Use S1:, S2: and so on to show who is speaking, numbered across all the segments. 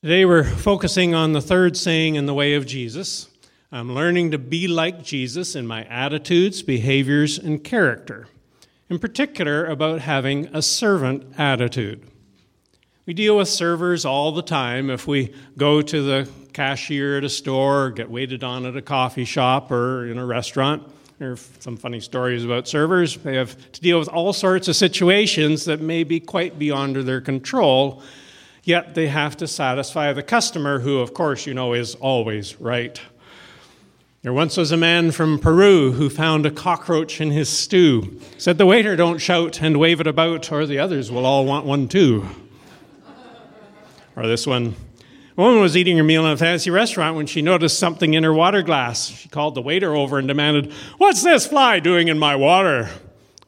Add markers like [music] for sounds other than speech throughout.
S1: Today we're focusing on the third saying in the way of Jesus. I'm learning to be like Jesus in my attitudes, behaviors, and character. In particular, about having a servant attitude. We deal with servers all the time. If we go to the cashier at a store, or get waited on at a coffee shop, or in a restaurant, there are some funny stories about servers. They have to deal with all sorts of situations that may be quite beyond their control yet they have to satisfy the customer, who, of course, you know, is always right. There once was a man from Peru who found a cockroach in his stew. Said, The waiter, don't shout and wave it about, or the others will all want one too. or this one. A woman was eating her meal in a fancy restaurant when she noticed something in her water glass. She called the waiter over and demanded, What's this fly doing in my water?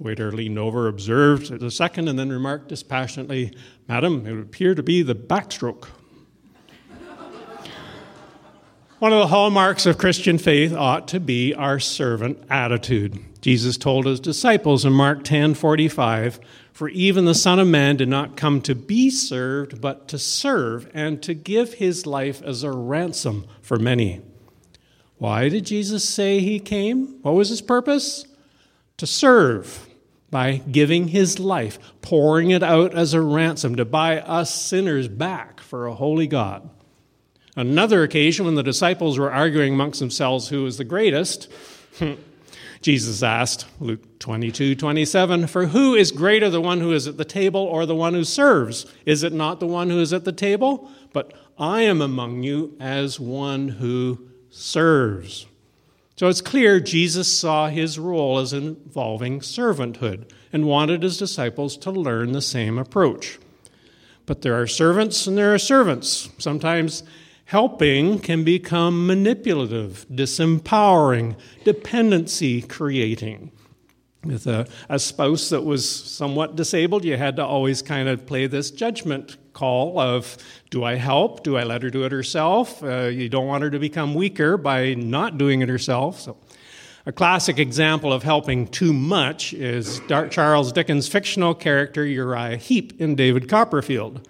S1: The waiter leaned over, observed a second, and then remarked dispassionately, Madam, it would appear to be the backstroke. One of the hallmarks of Christian faith ought to be our servant attitude. Jesus told his disciples in Mark 10:45, "For even the Son of Man did not come to be served, but to serve and to give his life as a ransom for many." Why did Jesus say he came? What was his purpose? To serve by giving his life, pouring it out as a ransom to buy us sinners back for a holy God. Another occasion, when the disciples were arguing amongst themselves who was the greatest, [laughs] Jesus asked, Luke 22, 27, For who is greater, the one who is at the table or the one who serves? Is it not the one who is at the table? But I am among you as one who serves. So it's clear Jesus saw his role as involving servanthood and wanted his disciples to learn the same approach. But there are servants and there are servants. Sometimes helping can become manipulative, disempowering, dependency creating. With a, a spouse that was somewhat disabled, you had to always kind of play this judgment call of do I help? Do I let her do it herself? Uh, you don't want her to become weaker by not doing it herself. So, a classic example of helping too much is Charles Dickens' fictional character Uriah Heep in David Copperfield.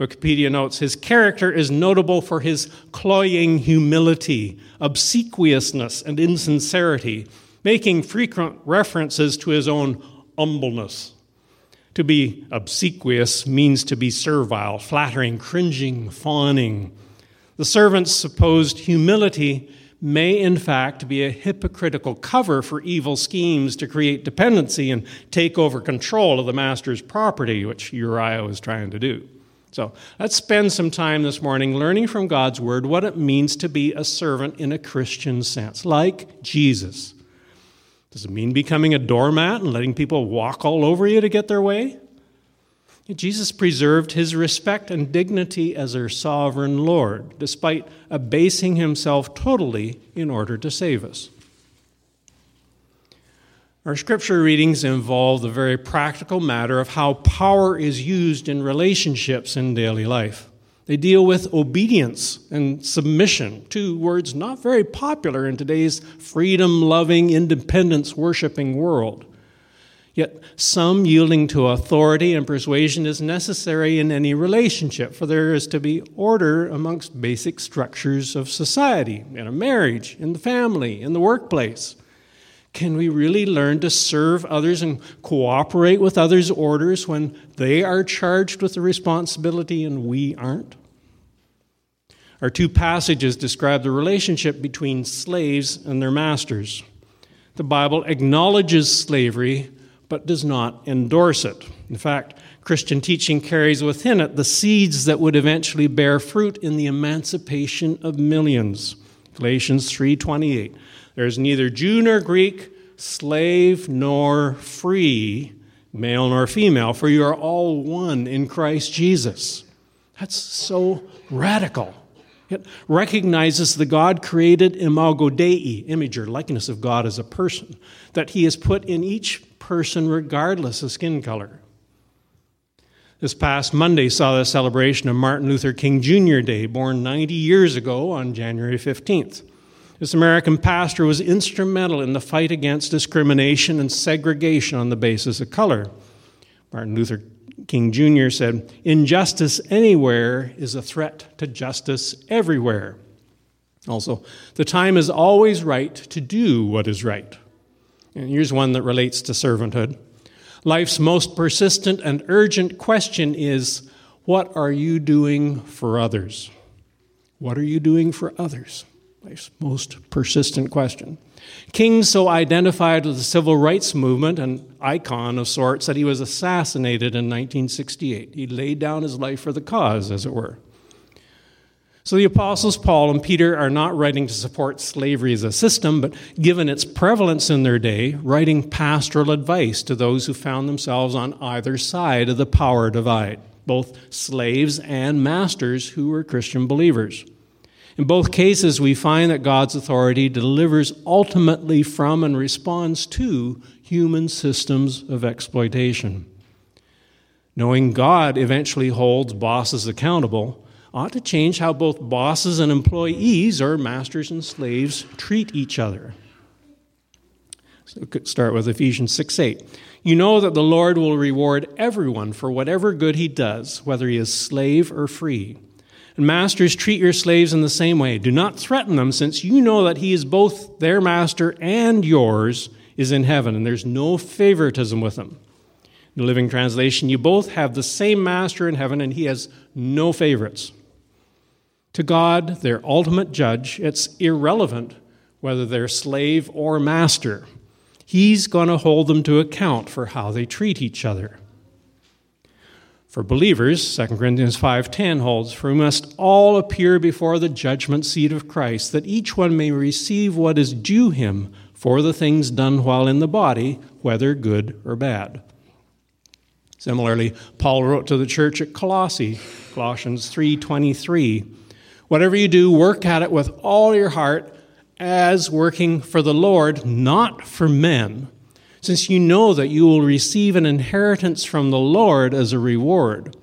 S1: Wikipedia notes his character is notable for his cloying humility, obsequiousness, and insincerity, making frequent references to his own humbleness. To be obsequious means to be servile, flattering, cringing, fawning. The servant's supposed humility may, in fact, be a hypocritical cover for evil schemes to create dependency and take over control of the master's property, which Uriah was trying to do. So let's spend some time this morning learning from God's Word what it means to be a servant in a Christian sense, like Jesus. Does it mean becoming a doormat and letting people walk all over you to get their way? Jesus preserved his respect and dignity as our sovereign Lord, despite abasing himself totally in order to save us. Our scripture readings involve the very practical matter of how power is used in relationships in daily life. They deal with obedience and submission, two words not very popular in today's freedom loving, independence worshiping world. Yet, some yielding to authority and persuasion is necessary in any relationship, for there is to be order amongst basic structures of society, in a marriage, in the family, in the workplace. Can we really learn to serve others and cooperate with others' orders when they are charged with the responsibility and we aren't? Our two passages describe the relationship between slaves and their masters. The Bible acknowledges slavery but does not endorse it. In fact, Christian teaching carries within it the seeds that would eventually bear fruit in the emancipation of millions. Galatians 3:28. There is neither Jew nor Greek, slave nor free, male nor female, for you are all one in Christ Jesus. That's so radical. It recognizes the God created imago Dei, image or likeness of God as a person, that he has put in each person regardless of skin color. This past Monday saw the celebration of Martin Luther King Jr. Day, born 90 years ago on January 15th. This American pastor was instrumental in the fight against discrimination and segregation on the basis of color. Martin Luther King Jr. said, Injustice anywhere is a threat to justice everywhere. Also, the time is always right to do what is right. And here's one that relates to servanthood. Life's most persistent and urgent question is What are you doing for others? What are you doing for others? Most persistent question. King so identified with the civil rights movement, an icon of sorts, that he was assassinated in 1968. He laid down his life for the cause, as it were. So the apostles Paul and Peter are not writing to support slavery as a system, but given its prevalence in their day, writing pastoral advice to those who found themselves on either side of the power divide, both slaves and masters who were Christian believers. In both cases, we find that God's authority delivers ultimately from and responds to human systems of exploitation. Knowing God eventually holds bosses accountable ought to change how both bosses and employees, or masters and slaves, treat each other. So we could start with Ephesians 6 8. You know that the Lord will reward everyone for whatever good he does, whether he is slave or free. And masters, treat your slaves in the same way. Do not threaten them, since you know that he is both their master and yours is in heaven, and there's no favoritism with him. In the Living Translation, you both have the same master in heaven, and he has no favorites. To God, their ultimate judge, it's irrelevant whether they're slave or master. He's going to hold them to account for how they treat each other. For believers, 2 Corinthians 5:10 holds, "For we must all appear before the judgment seat of Christ, that each one may receive what is due him for the things done while in the body, whether good or bad." Similarly, Paul wrote to the church at Colossae, Colossians 3:23, "Whatever you do, work at it with all your heart, as working for the Lord, not for men." Since you know that you will receive an inheritance from the Lord as a reward.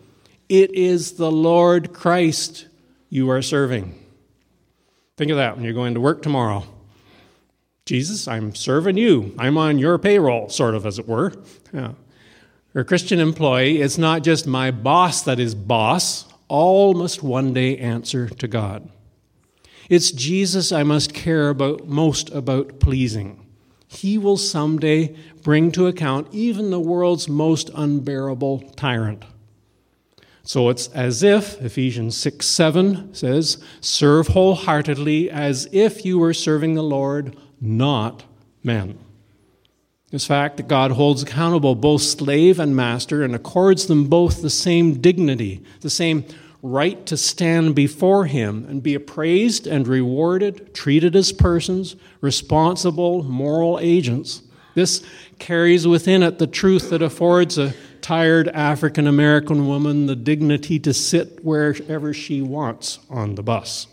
S1: It is the Lord Christ you are serving. Think of that when you're going to work tomorrow. Jesus, I'm serving you. I'm on your payroll, sort of, as it were. Yeah. For a Christian employee, it's not just my boss that is boss. All must one day answer to God. It's Jesus I must care about most about pleasing he will someday bring to account even the world's most unbearable tyrant. So it's as if, Ephesians 6 7 says, serve wholeheartedly as if you were serving the Lord, not men. This fact that God holds accountable both slave and master and accords them both the same dignity, the same right to stand before Him and be appraised and rewarded, treated as persons, responsible, moral agents. This carries within it the truth that affords a tired African American woman the dignity to sit wherever she wants on the bus.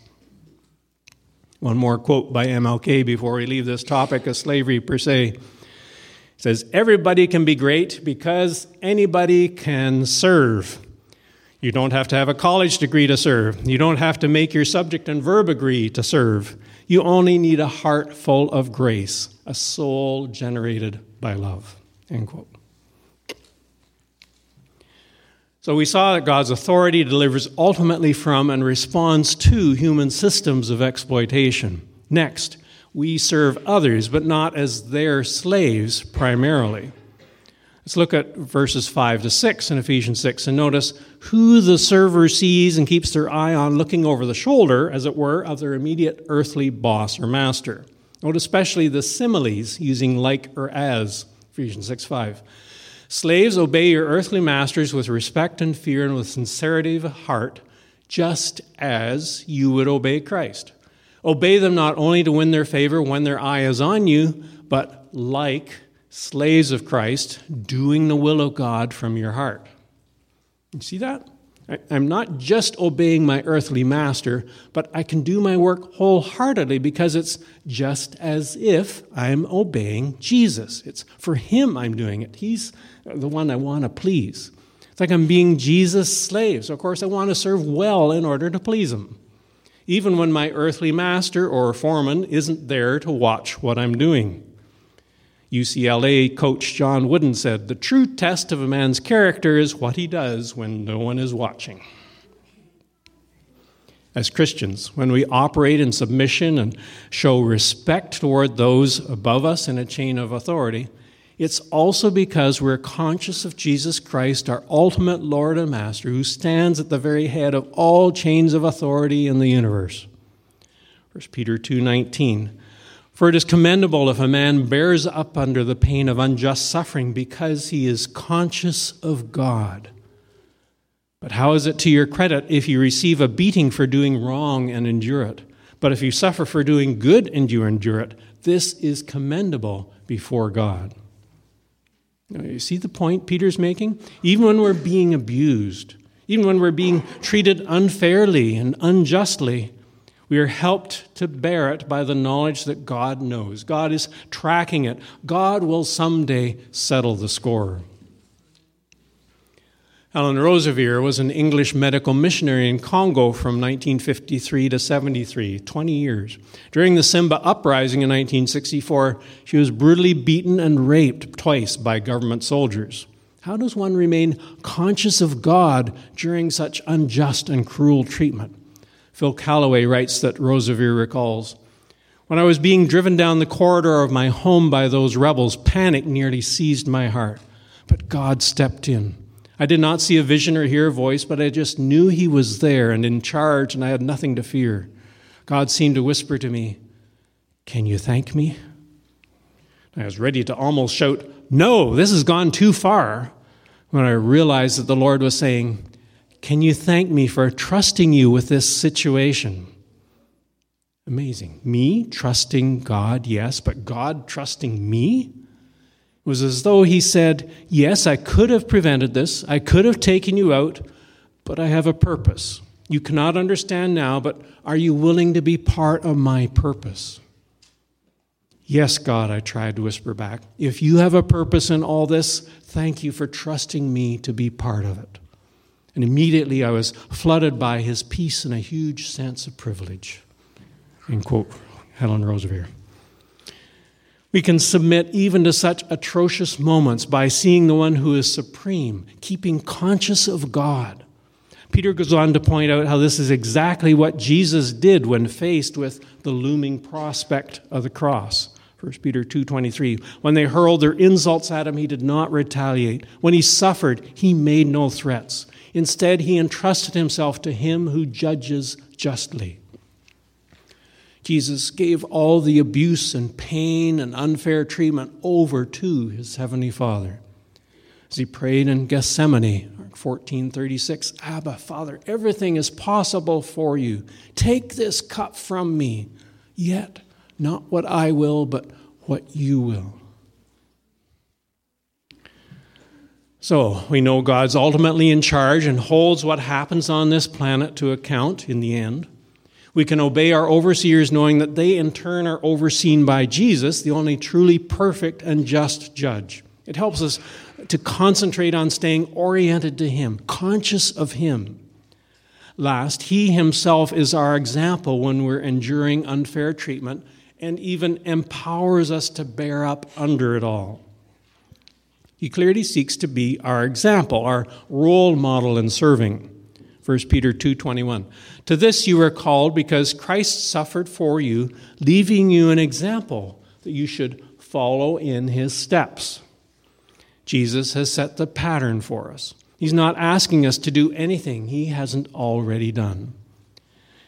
S1: One more quote by MLK before we leave this topic of slavery per se. It says, Everybody can be great because anybody can serve. You don't have to have a college degree to serve. You don't have to make your subject and verb agree to serve. You only need a heart full of grace, a soul generated by love. End quote. So we saw that God's authority delivers ultimately from and responds to human systems of exploitation. Next, we serve others, but not as their slaves primarily. Let's look at verses 5 to 6 in Ephesians 6 and notice who the server sees and keeps their eye on looking over the shoulder, as it were, of their immediate earthly boss or master. Note especially the similes using like or as, Ephesians 6 5. Slaves, obey your earthly masters with respect and fear and with sincerity of heart, just as you would obey Christ. Obey them not only to win their favor when their eye is on you, but like slaves of Christ, doing the will of God from your heart. You see that? I'm not just obeying my earthly master, but I can do my work wholeheartedly because it's just as if I'm obeying Jesus. It's for Him I'm doing it. He's the one I want to please. It's like I'm being Jesus' slave. So, of course, I want to serve well in order to please Him, even when my earthly master or foreman isn't there to watch what I'm doing. UCLA coach John Wooden said, The true test of a man's character is what he does when no one is watching. As Christians, when we operate in submission and show respect toward those above us in a chain of authority, it's also because we're conscious of Jesus Christ, our ultimate Lord and Master, who stands at the very head of all chains of authority in the universe. 1 Peter 2:19 For it is commendable if a man bears up under the pain of unjust suffering because he is conscious of God. But how is it to your credit if you receive a beating for doing wrong and endure it? But if you suffer for doing good and you endure it, this is commendable before God. Now, you see the point Peter's making? Even when we're being abused, even when we're being treated unfairly and unjustly, we are helped to bear it by the knowledge that God knows. God is tracking it. God will someday settle the score. Helen Roseveare was an English medical missionary in Congo from 1953 to 73, 20 years. During the Simba uprising in 1964, she was brutally beaten and raped twice by government soldiers. How does one remain conscious of God during such unjust and cruel treatment? Phil Callaway writes that Roseveare recalls When I was being driven down the corridor of my home by those rebels, panic nearly seized my heart. But God stepped in. I did not see a vision or hear a voice, but I just knew He was there and in charge, and I had nothing to fear. God seemed to whisper to me, Can you thank me? I was ready to almost shout, No, this has gone too far, when I realized that the Lord was saying, Can you thank me for trusting you with this situation? Amazing. Me trusting God, yes, but God trusting me? It was as though he said, Yes, I could have prevented this, I could have taken you out, but I have a purpose. You cannot understand now, but are you willing to be part of my purpose? Yes, God, I tried to whisper back. If you have a purpose in all this, thank you for trusting me to be part of it. And immediately I was flooded by his peace and a huge sense of privilege. End quote, Helen Roseveare. We can submit even to such atrocious moments by seeing the one who is supreme, keeping conscious of God. Peter goes on to point out how this is exactly what Jesus did when faced with the looming prospect of the cross. 1 Peter 2:23 When they hurled their insults at him he did not retaliate. When he suffered he made no threats. Instead he entrusted himself to him who judges justly. Jesus gave all the abuse and pain and unfair treatment over to his heavenly Father. As he prayed in Gethsemane, 1436, Abba, Father, everything is possible for you. Take this cup from me, yet not what I will, but what you will. So, we know God's ultimately in charge and holds what happens on this planet to account in the end. We can obey our overseers knowing that they in turn are overseen by Jesus, the only truly perfect and just judge. It helps us to concentrate on staying oriented to Him, conscious of Him. Last, He Himself is our example when we're enduring unfair treatment and even empowers us to bear up under it all. He clearly seeks to be our example, our role model in serving. 1 Peter 2:21. To this you are called because Christ suffered for you, leaving you an example that you should follow in his steps. Jesus has set the pattern for us. He's not asking us to do anything he hasn't already done.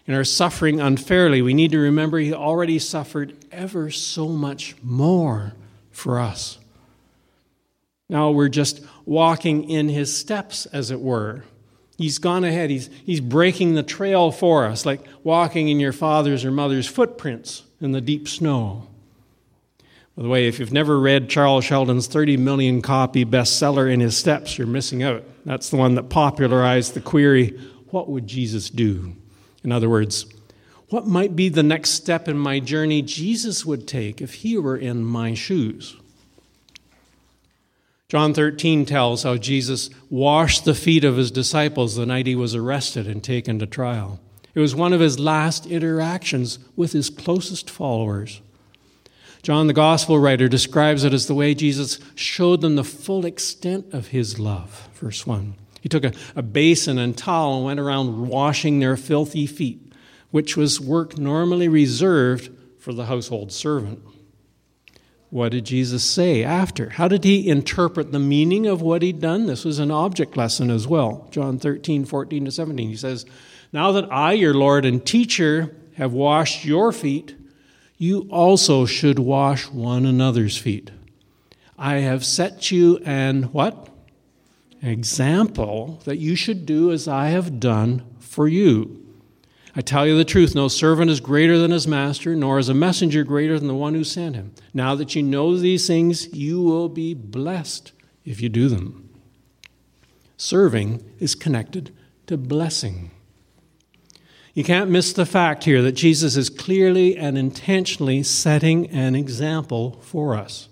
S1: In our suffering unfairly, we need to remember he already suffered ever so much more for us. Now we're just walking in his steps, as it were. He's gone ahead. He's, he's breaking the trail for us, like walking in your father's or mother's footprints in the deep snow. By the way, if you've never read Charles Sheldon's 30 million copy bestseller, In His Steps, you're missing out. That's the one that popularized the query what would Jesus do? In other words, what might be the next step in my journey Jesus would take if he were in my shoes? John 13 tells how Jesus washed the feet of his disciples the night he was arrested and taken to trial. It was one of his last interactions with his closest followers. John, the gospel writer, describes it as the way Jesus showed them the full extent of his love. Verse 1. He took a, a basin and towel and went around washing their filthy feet, which was work normally reserved for the household servant. What did Jesus say after? How did he interpret the meaning of what he'd done? This was an object lesson as well. John 13, 14 to 17. He says, Now that I, your Lord and teacher, have washed your feet, you also should wash one another's feet. I have set you an what? Example that you should do as I have done for you. I tell you the truth, no servant is greater than his master, nor is a messenger greater than the one who sent him. Now that you know these things, you will be blessed if you do them. Serving is connected to blessing. You can't miss the fact here that Jesus is clearly and intentionally setting an example for us.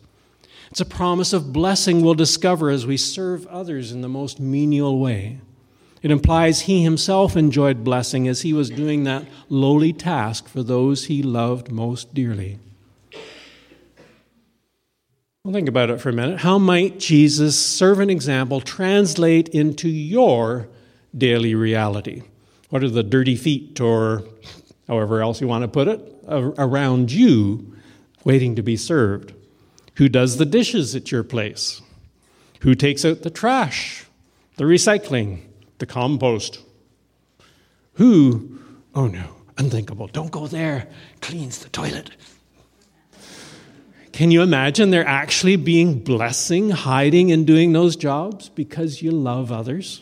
S1: It's a promise of blessing we'll discover as we serve others in the most menial way. It implies he himself enjoyed blessing as he was doing that lowly task for those he loved most dearly. Well, think about it for a minute. How might Jesus' servant example translate into your daily reality? What are the dirty feet, or however else you want to put it, around you waiting to be served? Who does the dishes at your place? Who takes out the trash, the recycling, the compost? Who, oh no, unthinkable, don't go there, cleans the toilet? Can you imagine there actually being blessing hiding and doing those jobs because you love others?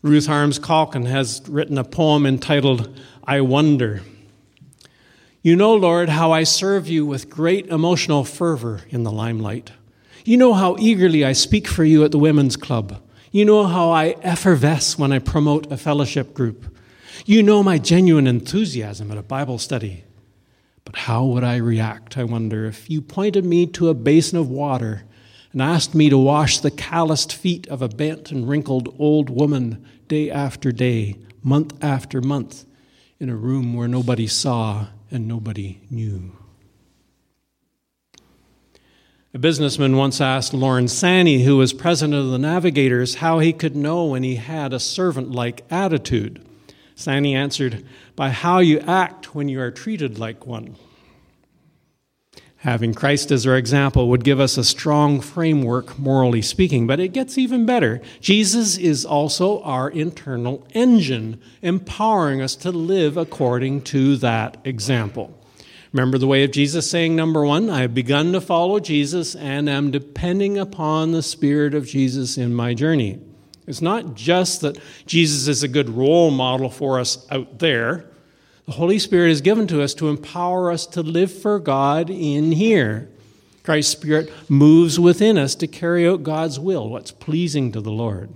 S1: Ruth Harms Calkin has written a poem entitled I Wonder. You know, Lord, how I serve you with great emotional fervor in the limelight. You know how eagerly I speak for you at the women's club. You know how I effervesce when I promote a fellowship group. You know my genuine enthusiasm at a Bible study. But how would I react, I wonder, if you pointed me to a basin of water and asked me to wash the calloused feet of a bent and wrinkled old woman day after day, month after month, in a room where nobody saw and nobody knew. A businessman once asked Lawrence Sanny, who was president of the Navigators, how he could know when he had a servant like attitude. Sanny answered, By how you act when you are treated like one. Having Christ as our example would give us a strong framework, morally speaking, but it gets even better. Jesus is also our internal engine, empowering us to live according to that example. Remember the way of Jesus saying, number one, I have begun to follow Jesus and am depending upon the Spirit of Jesus in my journey. It's not just that Jesus is a good role model for us out there. The Holy Spirit is given to us to empower us to live for God in here. Christ's Spirit moves within us to carry out God's will, what's pleasing to the Lord.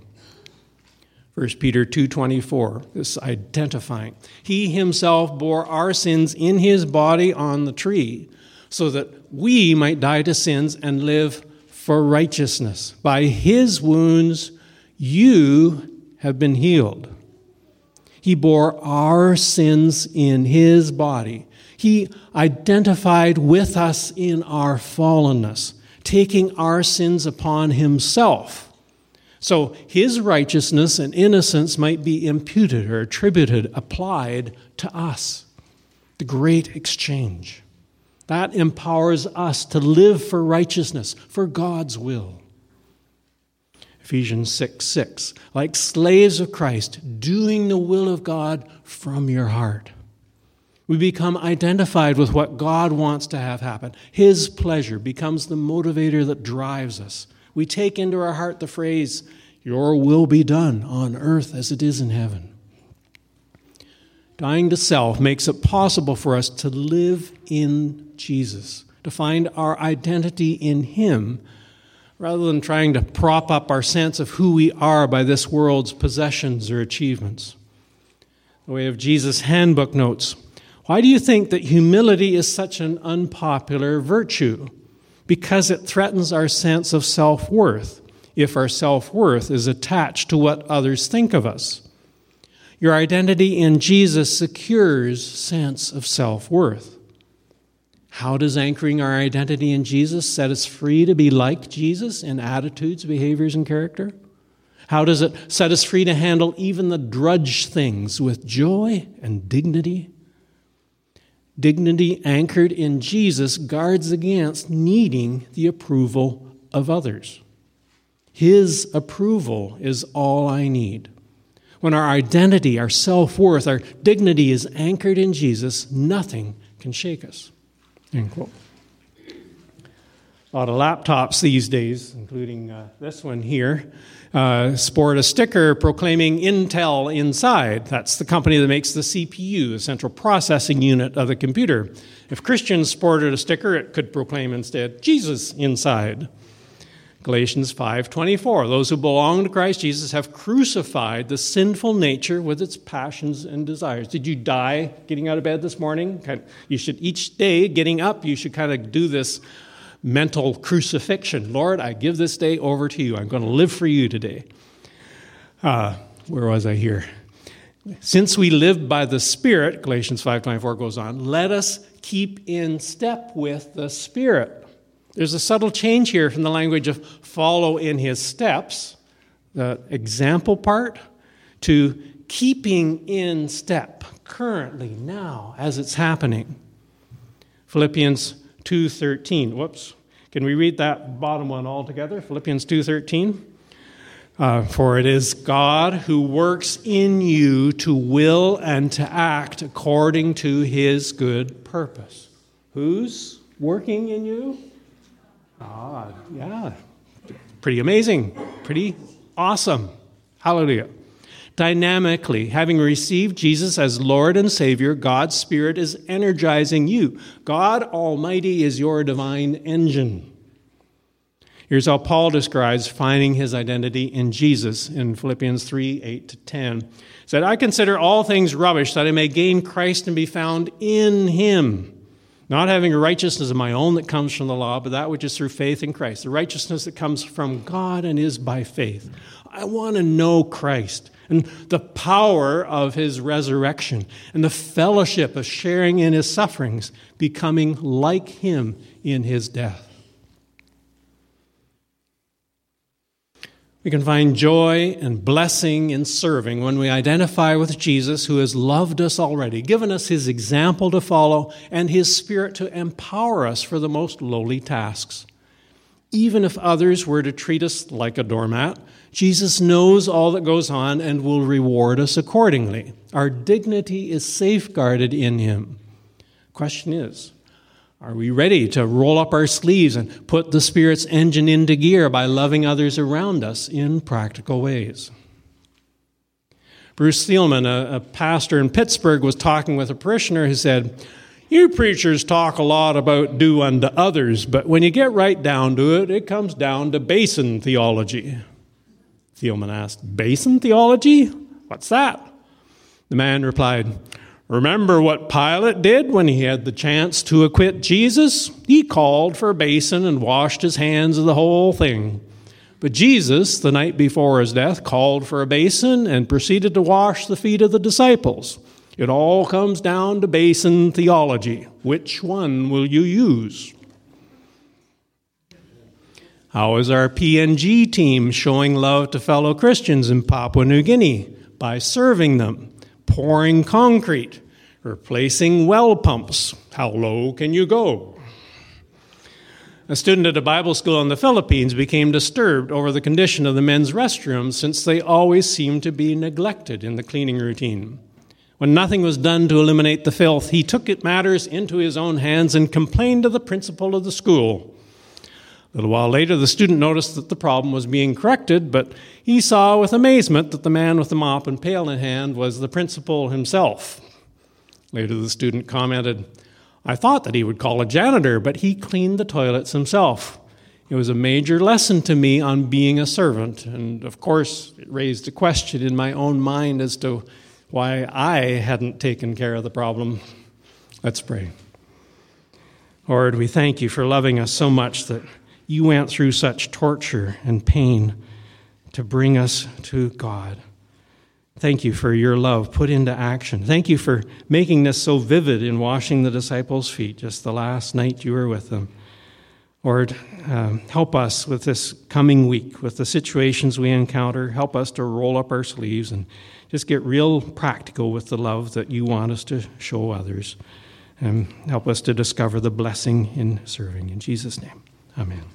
S1: 1 Peter 2:24 this identifying he himself bore our sins in his body on the tree so that we might die to sins and live for righteousness by his wounds you have been healed he bore our sins in his body. He identified with us in our fallenness, taking our sins upon himself. So his righteousness and innocence might be imputed or attributed, applied to us. The great exchange. That empowers us to live for righteousness, for God's will. Ephesians 6 6. Like slaves of Christ, doing the will of God from your heart. We become identified with what God wants to have happen. His pleasure becomes the motivator that drives us. We take into our heart the phrase, Your will be done on earth as it is in heaven. Dying to self makes it possible for us to live in Jesus, to find our identity in Him rather than trying to prop up our sense of who we are by this world's possessions or achievements. The way of Jesus' handbook notes Why do you think that humility is such an unpopular virtue? Because it threatens our sense of self worth if our self worth is attached to what others think of us. Your identity in Jesus secures sense of self worth. How does anchoring our identity in Jesus set us free to be like Jesus in attitudes, behaviors, and character? How does it set us free to handle even the drudge things with joy and dignity? Dignity anchored in Jesus guards against needing the approval of others. His approval is all I need. When our identity, our self worth, our dignity is anchored in Jesus, nothing can shake us. End quote. A lot of laptops these days, including uh, this one here, uh, sport a sticker proclaiming Intel inside. That's the company that makes the CPU, the central processing unit of the computer. If Christians sported a sticker, it could proclaim instead Jesus inside. Galatians 5:24 Those who belong to Christ Jesus have crucified the sinful nature with its passions and desires. Did you die getting out of bed this morning? You should each day getting up, you should kind of do this mental crucifixion. Lord, I give this day over to you. I'm going to live for you today. Uh, where was I here? Since we live by the Spirit, Galatians 5:24 goes on, let us keep in step with the Spirit. There's a subtle change here from the language of follow in his steps, the example part, to keeping in step currently, now, as it's happening. Philippians 2:13. Whoops. Can we read that bottom one all together? Philippians 2:13. Uh, for it is God who works in you to will and to act according to his good purpose. Who's working in you? God. Yeah. Pretty amazing. Pretty awesome. Hallelujah. Dynamically, having received Jesus as Lord and Savior, God's Spirit is energizing you. God Almighty is your divine engine. Here's how Paul describes finding his identity in Jesus in Philippians 3 8 to 10. He said, I consider all things rubbish that I may gain Christ and be found in him. Not having a righteousness of my own that comes from the law, but that which is through faith in Christ. The righteousness that comes from God and is by faith. I want to know Christ and the power of his resurrection and the fellowship of sharing in his sufferings, becoming like him in his death. We can find joy and blessing in serving when we identify with Jesus, who has loved us already, given us his example to follow, and his spirit to empower us for the most lowly tasks. Even if others were to treat us like a doormat, Jesus knows all that goes on and will reward us accordingly. Our dignity is safeguarded in Him. Question is Are we ready to roll up our sleeves and put the Spirit's engine into gear by loving others around us in practical ways? Bruce Thielemann, a, a pastor in Pittsburgh, was talking with a parishioner who said, you preachers talk a lot about do unto others, but when you get right down to it, it comes down to basin theology. Thielemann asked, Basin theology? What's that? The man replied, Remember what Pilate did when he had the chance to acquit Jesus? He called for a basin and washed his hands of the whole thing. But Jesus, the night before his death, called for a basin and proceeded to wash the feet of the disciples. It all comes down to basin theology. Which one will you use? How is our PNG team showing love to fellow Christians in Papua New Guinea? By serving them, pouring concrete, replacing well pumps. How low can you go? A student at a Bible school in the Philippines became disturbed over the condition of the men's restrooms since they always seemed to be neglected in the cleaning routine. When nothing was done to eliminate the filth, he took matters into his own hands and complained to the principal of the school. A little while later, the student noticed that the problem was being corrected, but he saw with amazement that the man with the mop and pail in hand was the principal himself. Later, the student commented, I thought that he would call a janitor, but he cleaned the toilets himself. It was a major lesson to me on being a servant, and of course, it raised a question in my own mind as to why I hadn't taken care of the problem. Let's pray. Lord, we thank you for loving us so much that you went through such torture and pain to bring us to God. Thank you for your love put into action. Thank you for making this so vivid in washing the disciples' feet just the last night you were with them. Lord, uh, help us with this coming week, with the situations we encounter. Help us to roll up our sleeves and just get real practical with the love that you want us to show others. And help us to discover the blessing in serving. In Jesus' name, amen.